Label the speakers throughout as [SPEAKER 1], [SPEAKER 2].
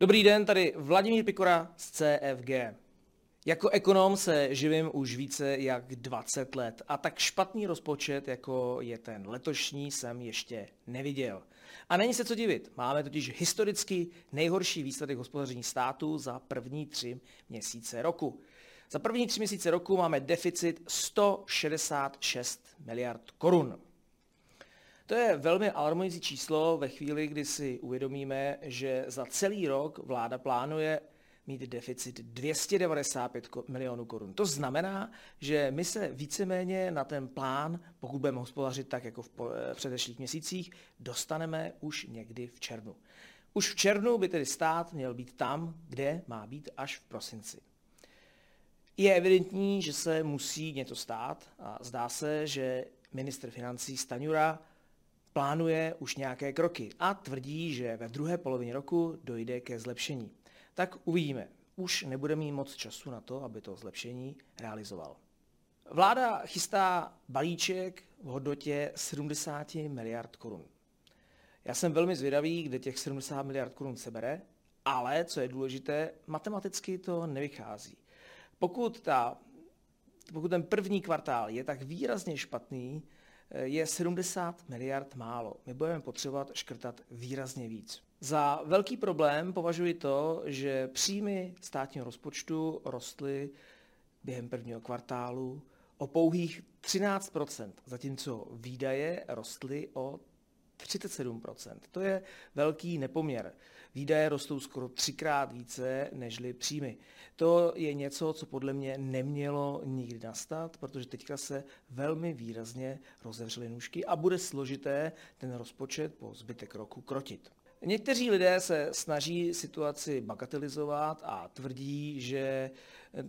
[SPEAKER 1] Dobrý den, tady Vladimír Pikora z CFG. Jako ekonom se živím už více jak 20 let a tak špatný rozpočet, jako je ten letošní, jsem ještě neviděl. A není se co divit, máme totiž historicky nejhorší výsledek hospodaření státu za první tři měsíce roku. Za první tři měsíce roku máme deficit 166 miliard korun. To je velmi alarmující číslo ve chvíli, kdy si uvědomíme, že za celý rok vláda plánuje mít deficit 295 milionů korun. To znamená, že my se víceméně na ten plán, pokud budeme hospodařit tak jako v předešlých měsících, dostaneme už někdy v červnu. Už v červnu by tedy stát měl být tam, kde má být až v prosinci. Je evidentní, že se musí něco stát a zdá se, že ministr financí Staňura plánuje už nějaké kroky a tvrdí, že ve druhé polovině roku dojde ke zlepšení. Tak uvidíme. Už nebude mít moc času na to, aby to zlepšení realizoval. Vláda chystá balíček v hodnotě 70 miliard korun. Já jsem velmi zvědavý, kde těch 70 miliard korun se bere, ale, co je důležité, matematicky to nevychází. Pokud, ta, pokud ten první kvartál je tak výrazně špatný, je 70 miliard málo. My budeme potřebovat škrtat výrazně víc. Za velký problém považuji to, že příjmy státního rozpočtu rostly během prvního kvartálu o pouhých 13% zatímco výdaje rostly o 37% To je velký nepoměr. Výdaje rostou skoro třikrát více nežli příjmy. To je něco, co podle mě nemělo nikdy nastat, protože teďka se velmi výrazně rozevřely nůžky a bude složité ten rozpočet po zbytek roku krotit. Někteří lidé se snaží situaci bagatelizovat a tvrdí, že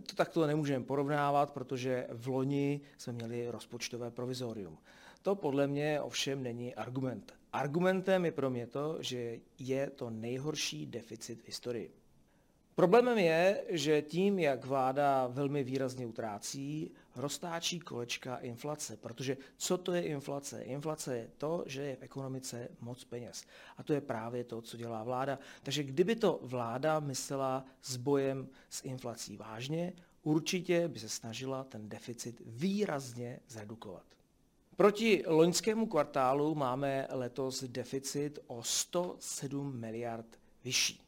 [SPEAKER 1] to takto nemůžeme porovnávat, protože v loni jsme měli rozpočtové provizorium. To podle mě ovšem není argument. Argumentem je pro mě to, že je to nejhorší deficit v historii. Problémem je, že tím, jak vláda velmi výrazně utrácí, roztáčí kolečka inflace. Protože co to je inflace? Inflace je to, že je v ekonomice moc peněz. A to je právě to, co dělá vláda. Takže kdyby to vláda myslela s bojem s inflací vážně, určitě by se snažila ten deficit výrazně zredukovat. Proti loňskému kvartálu máme letos deficit o 107 miliard vyšší.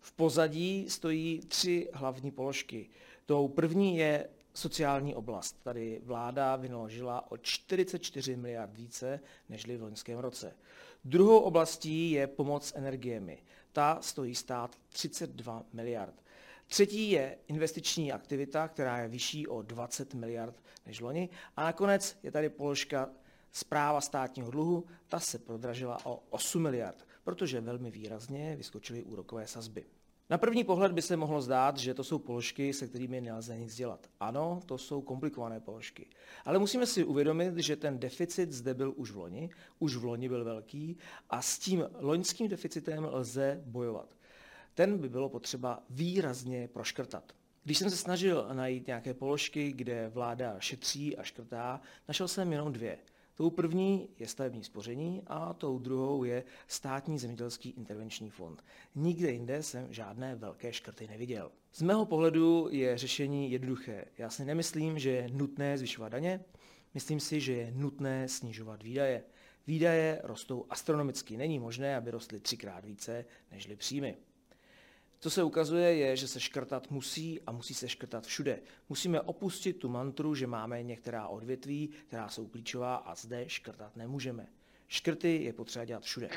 [SPEAKER 1] V pozadí stojí tři hlavní položky. Tou první je sociální oblast. Tady vláda vynaložila o 44 miliard více než v loňském roce. Druhou oblastí je pomoc energiemi. Ta stojí stát 32 miliard. Třetí je investiční aktivita, která je vyšší o 20 miliard než loni. A nakonec je tady položka zpráva státního dluhu, ta se prodražila o 8 miliard, protože velmi výrazně vyskočily úrokové sazby. Na první pohled by se mohlo zdát, že to jsou položky, se kterými nelze nic dělat. Ano, to jsou komplikované položky. Ale musíme si uvědomit, že ten deficit zde byl už v loni, už v loni byl velký a s tím loňským deficitem lze bojovat. Ten by bylo potřeba výrazně proškrtat. Když jsem se snažil najít nějaké položky, kde vláda šetří a škrtá, našel jsem jenom dvě. Tou první je stavební spoření a tou druhou je státní zemědělský intervenční fond. Nikde jinde jsem žádné velké škrty neviděl. Z mého pohledu je řešení jednoduché. Já si nemyslím, že je nutné zvyšovat daně, myslím si, že je nutné snižovat výdaje. Výdaje rostou astronomicky. Není možné, aby rostly třikrát více nežli příjmy. Co se ukazuje, je, že se škrtat musí a musí se škrtat všude. Musíme opustit tu mantru, že máme některá odvětví, která jsou klíčová a zde škrtat nemůžeme. Škrty je potřeba dělat všude.